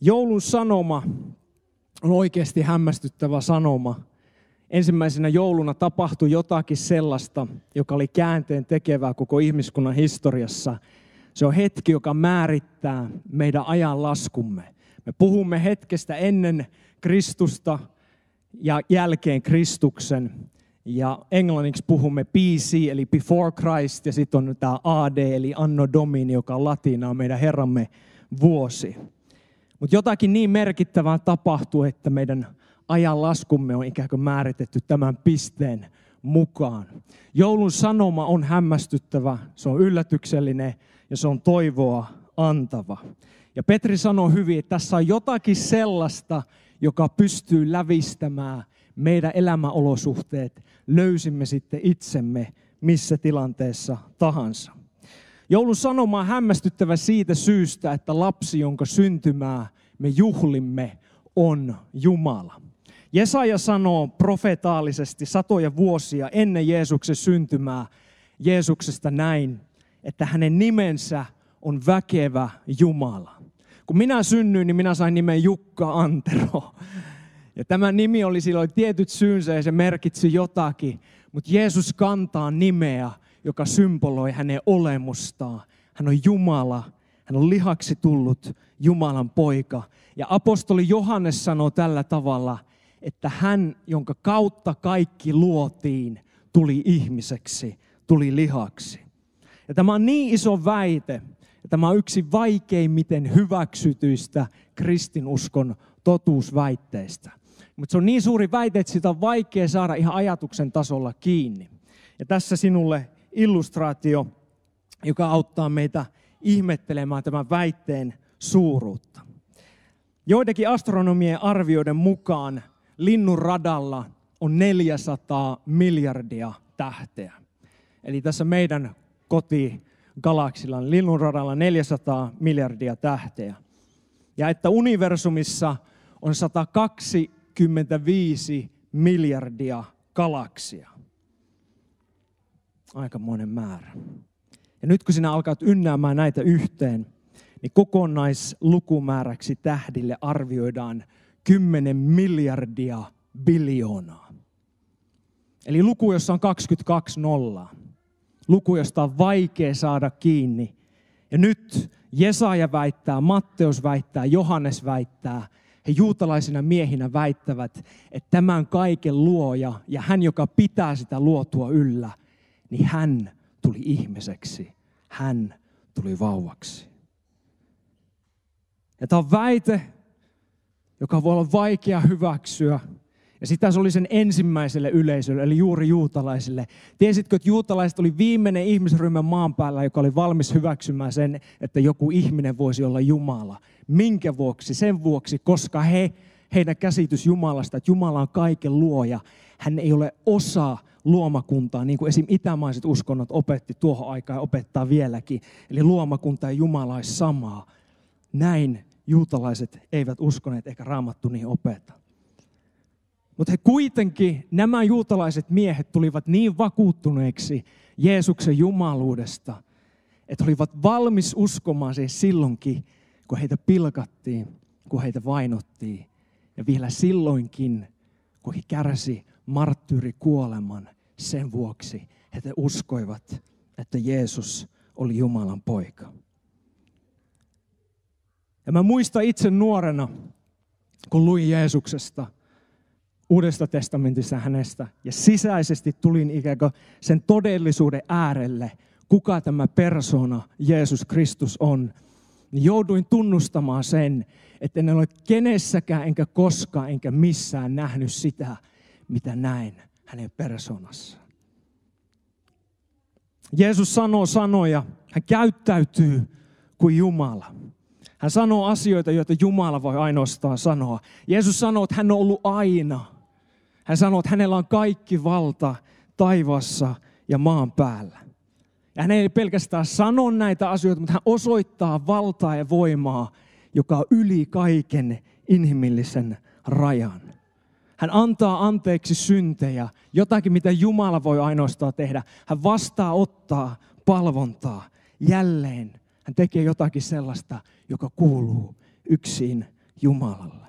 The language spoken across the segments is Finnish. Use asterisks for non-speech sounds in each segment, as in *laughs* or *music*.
Joulun sanoma on oikeasti hämmästyttävä sanoma. Ensimmäisenä jouluna tapahtui jotakin sellaista, joka oli käänteen tekevää koko ihmiskunnan historiassa. Se on hetki, joka määrittää meidän ajan laskumme. Me puhumme hetkestä ennen Kristusta ja jälkeen Kristuksen. Ja englanniksi puhumme BC, eli Before Christ, ja sitten on tämä AD, eli Anno Domini, joka on latinaa, meidän Herramme vuosi. Mutta jotakin niin merkittävää tapahtuu, että meidän ajan laskumme on ikään kuin määritetty tämän pisteen mukaan. Joulun sanoma on hämmästyttävä, se on yllätyksellinen ja se on toivoa antava. Ja Petri sanoo hyvin, että tässä on jotakin sellaista, joka pystyy lävistämään meidän elämäolosuhteet, löysimme sitten itsemme missä tilanteessa tahansa. Joulun sanoma on hämmästyttävä siitä syystä, että lapsi, jonka syntymää me juhlimme, on Jumala. Jesaja sanoo profetaalisesti satoja vuosia ennen Jeesuksen syntymää Jeesuksesta näin, että hänen nimensä on väkevä Jumala. Kun minä synnyin, niin minä sain nimen Jukka Antero. Ja tämä nimi oli silloin tietyt syynsä ja se merkitsi jotakin. Mutta Jeesus kantaa nimeä, joka symboloi hänen olemustaan. Hän on Jumala, hän on lihaksi tullut Jumalan poika. Ja apostoli Johannes sanoo tällä tavalla, että hän, jonka kautta kaikki luotiin, tuli ihmiseksi, tuli lihaksi. Ja tämä on niin iso väite, ja tämä on yksi vaikeimmiten hyväksytyistä kristinuskon totuusväitteistä. Mutta se on niin suuri väite, että sitä on vaikea saada ihan ajatuksen tasolla kiinni. Ja tässä sinulle illustraatio, joka auttaa meitä ihmettelemään tämän väitteen suuruutta. Joidenkin astronomien arvioiden mukaan linnun radalla on 400 miljardia tähteä. Eli tässä meidän kotigalaksilla on linnun radalla 400 miljardia tähteä. Ja että universumissa on 125 miljardia galaksia. Aikamoinen määrä. Ja nyt kun sinä alkaat ynnäämään näitä yhteen, niin kokonaislukumääräksi tähdille arvioidaan 10 miljardia biljoonaa. Eli luku, jossa on 22 nollaa. Luku, josta on vaikea saada kiinni. Ja nyt Jesaja väittää, Matteus väittää, Johannes väittää, he juutalaisina miehinä väittävät, että tämän kaiken luoja ja hän, joka pitää sitä luotua yllä, niin hän tuli ihmiseksi. Hän tuli vauvaksi. Ja tämä on väite, joka voi olla vaikea hyväksyä. Ja sitä se oli sen ensimmäiselle yleisölle, eli juuri juutalaisille. Tiesitkö, että juutalaiset oli viimeinen ihmisryhmä maan päällä, joka oli valmis hyväksymään sen, että joku ihminen voisi olla Jumala. Minkä vuoksi? Sen vuoksi, koska he, heidän käsitys Jumalasta, että Jumala on kaiken luoja. Hän ei ole osa luomakuntaa, niin kuin esim. itämaiset uskonnot opetti tuohon aikaan ja opettaa vieläkin. Eli luomakunta ja Jumala olisi samaa. Näin juutalaiset eivät uskoneet eikä raamattu niin opeta. Mutta he kuitenkin, nämä juutalaiset miehet tulivat niin vakuuttuneiksi Jeesuksen jumaluudesta, että olivat valmis uskomaan siihen silloinkin, kun heitä pilkattiin, kun heitä vainottiin. Ja vielä silloinkin, kun he kärsi marttyyrikuoleman sen vuoksi, että he uskoivat, että Jeesus oli Jumalan poika. Ja mä muistan itse nuorena, kun luin Jeesuksesta, Uudesta testamentissa hänestä, ja sisäisesti tulin ikään kuin sen todellisuuden äärelle, kuka tämä persona Jeesus Kristus on, niin jouduin tunnustamaan sen, että en ole kenessäkään enkä koskaan enkä missään nähnyt sitä, mitä näin hänen persoonassa. Jeesus sanoo sanoja, hän käyttäytyy kuin Jumala. Hän sanoo asioita, joita Jumala voi ainoastaan sanoa. Jeesus sanoo, että hän on ollut aina. Hän sanoo, että hänellä on kaikki valta taivassa ja maan päällä. Ja hän ei pelkästään sano näitä asioita, mutta hän osoittaa valtaa ja voimaa, joka on yli kaiken inhimillisen rajan. Hän antaa anteeksi syntejä, jotakin mitä Jumala voi ainoastaan tehdä. Hän vastaa ottaa palvontaa. Jälleen hän tekee jotakin sellaista, joka kuuluu yksin Jumalalle.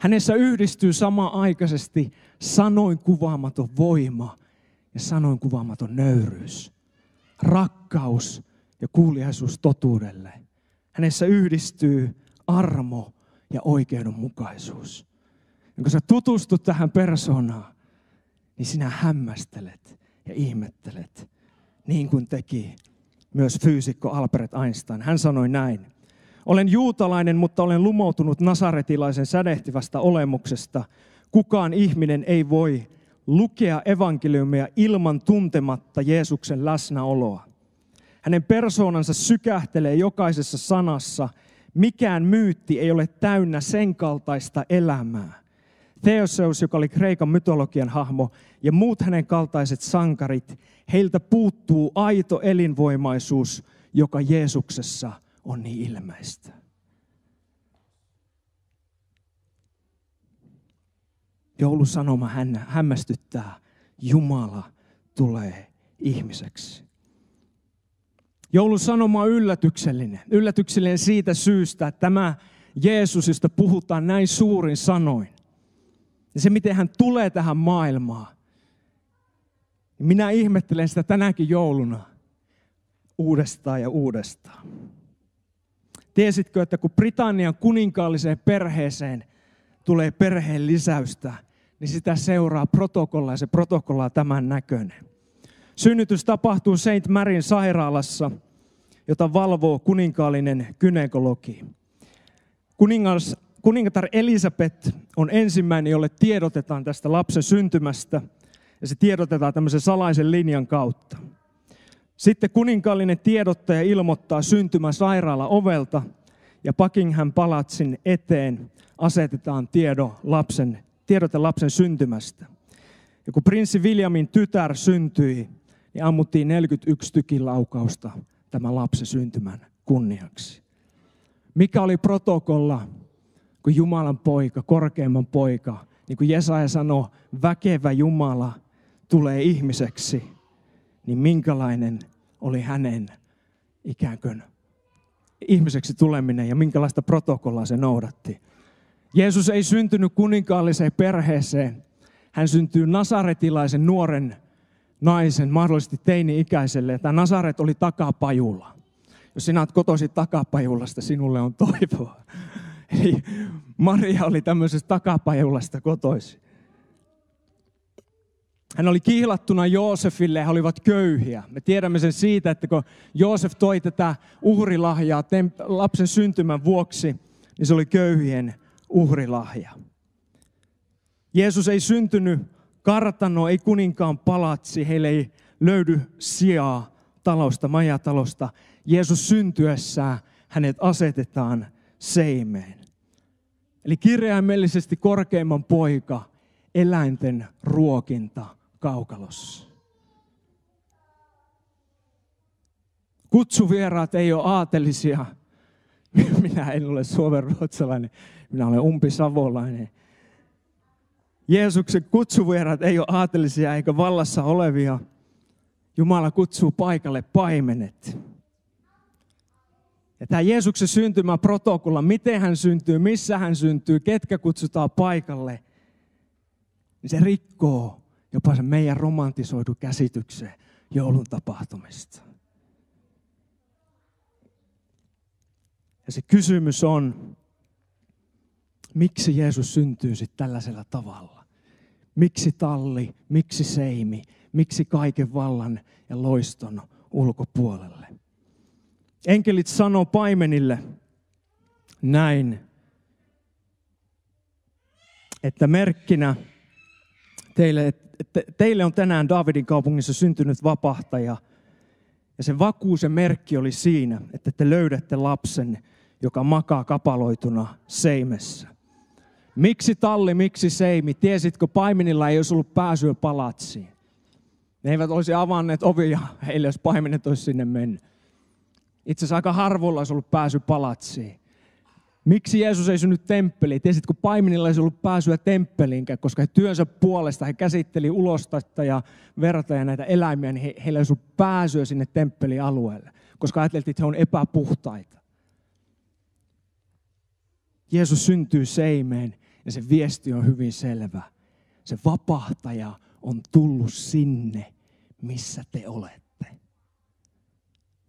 Hänessä yhdistyy sama-aikaisesti sanoin kuvaamaton voima ja sanoin kuvaamaton nöyryys, rakkaus ja kuuliaisuus totuudelle. Hänessä yhdistyy armo ja oikeudenmukaisuus. Ja kun sä tutustut tähän persoonaan, niin sinä hämmästelet ja ihmettelet, niin kuin teki myös fyysikko Albert Einstein. Hän sanoi näin. Olen juutalainen, mutta olen lumoutunut nasaretilaisen sädehtivästä olemuksesta. Kukaan ihminen ei voi lukea evankeliumia ilman tuntematta Jeesuksen läsnäoloa. Hänen persoonansa sykähtelee jokaisessa sanassa. Mikään myytti ei ole täynnä sen kaltaista elämää. Theoseus, joka oli Kreikan mytologian hahmo, ja muut hänen kaltaiset sankarit, heiltä puuttuu aito elinvoimaisuus, joka Jeesuksessa on niin ilmeistä. Joulusanoma hän hämmästyttää. Jumala tulee ihmiseksi. Joulun sanoma on yllätyksellinen. Yllätyksellinen siitä syystä, että tämä Jeesus, josta puhutaan näin suurin sanoin, ja se miten hän tulee tähän maailmaan, niin minä ihmettelen sitä tänäkin jouluna uudestaan ja uudestaan. Tiesitkö, että kun Britannian kuninkaalliseen perheeseen tulee perheen lisäystä, niin sitä seuraa protokolla ja se protokolla on tämän näköinen. Synnytys tapahtuu St. Marin sairaalassa, jota valvoo kuninkaallinen kynekologi. Kuningas, kuningatar Elisabeth on ensimmäinen, jolle tiedotetaan tästä lapsen syntymästä, ja se tiedotetaan tämmöisen salaisen linjan kautta. Sitten kuninkaallinen tiedottaja ilmoittaa syntymä sairaala ovelta, ja Buckingham palatsin eteen asetetaan tiedo lapsen, tiedote lapsen syntymästä. Ja kun prinssi Williamin tytär syntyi, niin ammuttiin 41 tykilaukausta tämä lapsen syntymän kunniaksi. Mikä oli protokolla, kun Jumalan poika, korkeimman poika, niin kuin Jesaja sanoi, väkevä Jumala tulee ihmiseksi, niin minkälainen oli hänen ikään kuin ihmiseksi tuleminen ja minkälaista protokollaa se noudatti. Jeesus ei syntynyt kuninkaalliseen perheeseen. Hän syntyy nasaretilaisen nuoren naisen, mahdollisesti teini-ikäiselle. Tämä Nasaret oli takapajulla. Jos sinä olet kotoisin takapajulasta, sinulle on toivoa. Eli Maria oli tämmöisestä takapajulasta kotoisin. Hän oli kihlattuna Joosefille ja he olivat köyhiä. Me tiedämme sen siitä, että kun Joosef toi tätä uhrilahjaa lapsen syntymän vuoksi, niin se oli köyhien uhrilahja. Jeesus ei syntynyt kartano, ei kuninkaan palatsi, heille ei löydy sijaa talosta, majatalosta. Jeesus syntyessään hänet asetetaan seimeen. Eli kirjaimellisesti korkeimman poika, eläinten ruokinta kaukalossa. Kutsuvieraat ei ole aatelisia. *laughs* Minä en ole ruotsalainen, minä olen umpisavolainen. Jeesuksen kutsuvieraat ei ole aatelisia eikä vallassa olevia. Jumala kutsuu paikalle paimenet. Ja tämä Jeesuksen syntymä protokolla, miten hän syntyy, missä hän syntyy, ketkä kutsutaan paikalle, niin se rikkoo jopa se meidän romantisoidu käsityksen joulun tapahtumista. Ja se kysymys on, miksi Jeesus syntyy sitten tällaisella tavalla? Miksi talli, miksi seimi, miksi kaiken vallan ja loiston ulkopuolelle? Enkelit sanoo paimenille näin, että merkkinä teille, että teille on tänään Davidin kaupungissa syntynyt vapahtaja. Ja se vakuus ja merkki oli siinä, että te löydätte lapsen, joka makaa kapaloituna seimessä. Miksi talli, miksi seimi? Tiesitkö, paimenilla ei olisi ollut pääsyä palatsiin. Ne eivät olisi avanneet ovia heille, jos paimenet olisi sinne mennyt. Itse asiassa aika harvoilla olisi ollut pääsy palatsiin. Miksi Jeesus ei synny temppeliin? Tiesit, kun paimenilla ei ollut pääsyä temppeliinkään, koska he työnsä puolesta he käsitteli ulostatta ja verta ja näitä eläimiä, niin he, heillä ei ollut pääsyä sinne temppelialueelle, koska ajateltiin, että he on epäpuhtaita. Jeesus syntyy seimeen ja se viesti on hyvin selvä. Se vapahtaja on tullut sinne, missä te olette.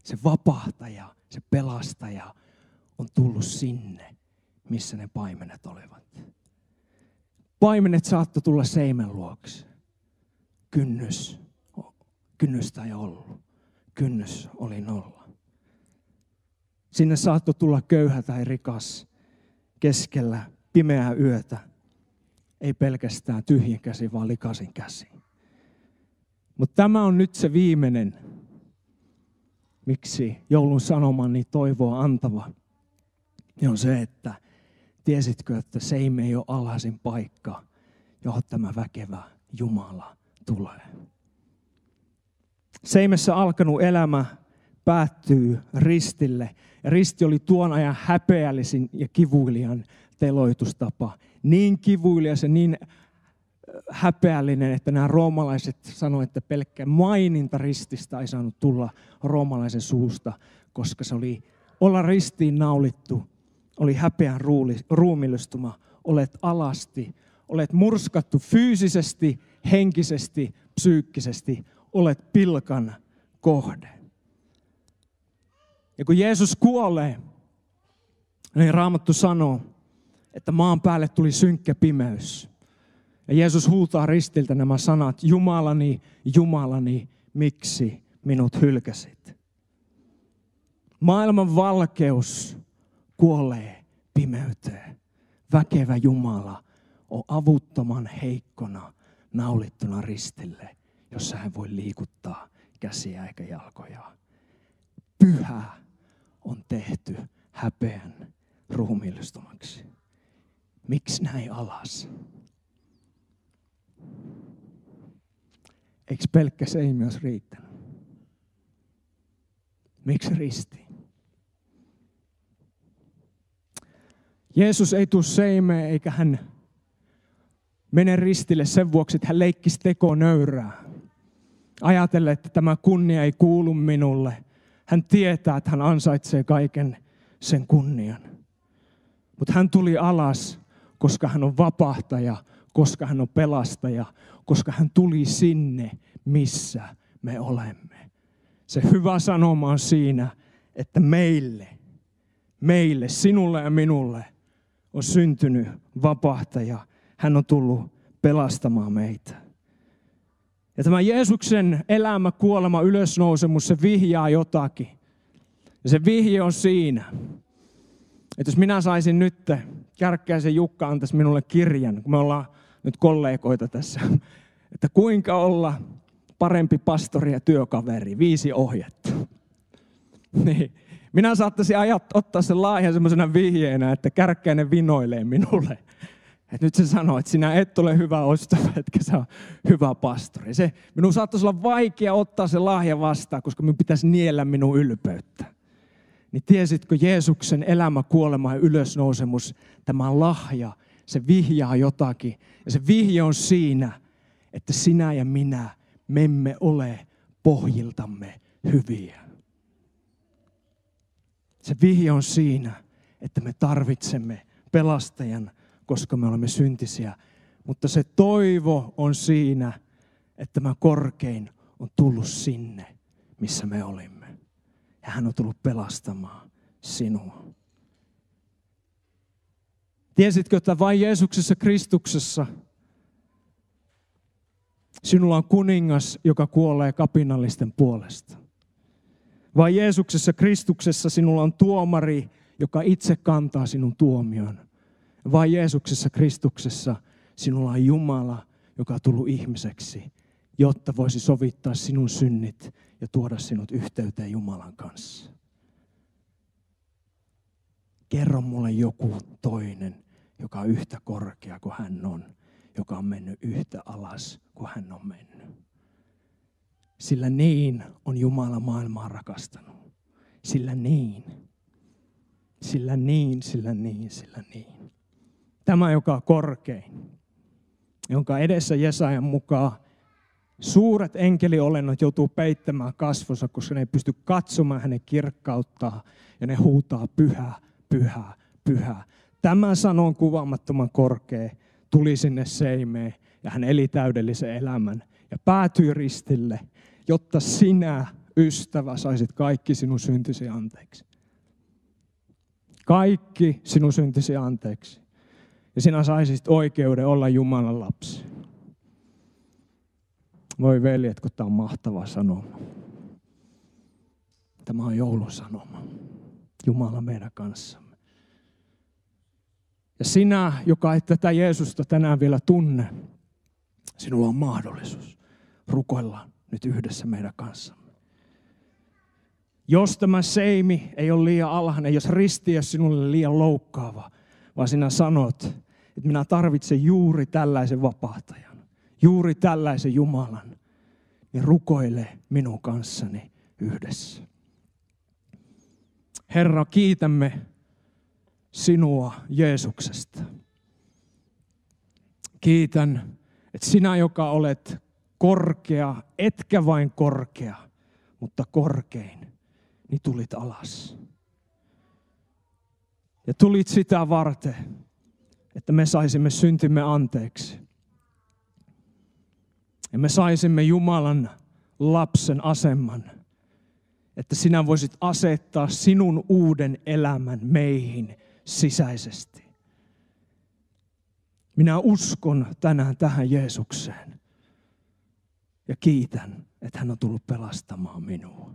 Se vapahtaja, se pelastaja on tullut sinne, missä ne paimenet olivat. Paimenet saattoi tulla seimen luokse. Kynnys, kynnystä ei ollut. Kynnys oli nolla. Sinne saattoi tulla köyhä tai rikas keskellä pimeää yötä. Ei pelkästään tyhjin käsi, vaan likasin käsi. Mutta tämä on nyt se viimeinen, miksi joulun sanoman niin toivoa antava. Ja on se, että tiesitkö, että Seime ei ole alhaisin paikka, johon tämä väkevä Jumala tulee. Seimessä alkanut elämä päättyy ristille. Ja risti oli tuon ajan häpeällisin ja kivuilijan teloitustapa. Niin kivuilias ja niin häpeällinen, että nämä roomalaiset sanoivat, että pelkkä maininta rististä ei saanut tulla roomalaisen suusta, koska se oli olla ristiin naulittu, oli häpeän ruumillistuma, olet alasti, olet murskattu fyysisesti, henkisesti, psyykkisesti, olet pilkan kohde. Ja kun Jeesus kuolee, niin Raamattu sanoo, että maan päälle tuli synkkä pimeys. Ja Jeesus huutaa ristiltä nämä sanat, Jumalani, Jumalani, miksi minut hylkäsit? Maailman valkeus kuolee pimeyteen. Väkevä Jumala on avuttoman heikkona naulittuna ristille, jossa hän voi liikuttaa käsiä eikä jalkoja. Pyhä on tehty häpeän ruumiillistumaksi. Miksi näin alas? Eikö pelkkä seimi olisi riittänyt? Miksi risti? Jeesus ei tule seimeen eikä hän mene ristille sen vuoksi, että hän leikkisi teko nöyrää. Ajatelle, että tämä kunnia ei kuulu minulle. Hän tietää, että hän ansaitsee kaiken sen kunnian. Mutta hän tuli alas, koska hän on vapahtaja, koska hän on pelastaja, koska hän tuli sinne, missä me olemme. Se hyvä sanoma on siinä, että meille, meille, sinulle ja minulle on syntynyt vapahtaja. Hän on tullut pelastamaan meitä. Ja tämä Jeesuksen elämä, kuolema, ylösnousemus, se vihjaa jotakin. Ja se vihje on siinä, että jos minä saisin nyt, Kärkkäisen Jukka antaisi minulle kirjan, kun me ollaan nyt kollegoita tässä, että kuinka olla parempi pastori ja työkaveri, viisi ohjetta. Niin. Minä saattaisin ajat, ottaa sen lahjan semmoisena vihjeenä, että kärkkäinen vinoilee minulle. Et nyt se sanoo, että sinä et ole hyvä ystävä, etkä sä ole hyvä pastori. Se, minun saattaisi olla vaikea ottaa se lahja vastaan, koska minun pitäisi niellä minun ylpeyttä. Niin tiesitkö Jeesuksen elämä, kuolema ja ylösnousemus, tämä lahja, se vihjaa jotakin. Ja se vihje on siinä, että sinä ja minä, me emme ole pohjiltamme hyviä. Se vihje on siinä, että me tarvitsemme pelastajan, koska me olemme syntisiä. Mutta se toivo on siinä, että tämä korkein on tullut sinne, missä me olimme. Ja hän on tullut pelastamaan sinua. Tiesitkö, että vain Jeesuksessa Kristuksessa sinulla on kuningas, joka kuolee kapinallisten puolesta? Vai Jeesuksessa Kristuksessa sinulla on tuomari, joka itse kantaa sinun tuomion? Vai Jeesuksessa Kristuksessa sinulla on Jumala, joka on tullut ihmiseksi, jotta voisi sovittaa sinun synnit ja tuoda sinut yhteyteen Jumalan kanssa? Kerro mulle joku toinen, joka on yhtä korkea kuin hän on, joka on mennyt yhtä alas kuin hän on mennyt. Sillä niin on Jumala maailmaa rakastanut. Sillä niin. Sillä niin, sillä niin, sillä niin. Tämä, joka on korkein, jonka edessä Jesajan mukaan suuret enkeliolennot joutuu peittämään kasvonsa, koska ne ei pysty katsomaan hänen kirkkauttaa ja ne huutaa pyhä, pyhä, pyhä. Tämä sanon kuvaamattoman korkea tuli sinne seimeen ja hän eli täydellisen elämän ja päätyi ristille, jotta sinä, ystävä, saisit kaikki sinun syntisi anteeksi. Kaikki sinun syntisi anteeksi. Ja sinä saisit oikeuden olla Jumalan lapsi. Voi veljet, kun tämä on mahtava sanoma. Tämä on joulusanoma. Jumala meidän kanssamme. Ja sinä, joka et tätä Jeesusta tänään vielä tunne, sinulla on mahdollisuus rukoilla nyt yhdessä meidän kanssamme. Jos tämä seimi ei ole liian alhainen, jos risti ei sinulle liian loukkaava, vaan sinä sanot, että minä tarvitsen juuri tällaisen vapahtajan, juuri tällaisen Jumalan, niin rukoile minun kanssani yhdessä. Herra, kiitämme sinua Jeesuksesta. Kiitän, että sinä, joka olet korkea, etkä vain korkea, mutta korkein, niin tulit alas. Ja tulit sitä varten, että me saisimme syntimme anteeksi. Ja me saisimme Jumalan lapsen aseman, että sinä voisit asettaa sinun uuden elämän meihin sisäisesti. Minä uskon tänään tähän Jeesukseen ja kiitän, että hän on tullut pelastamaan minua.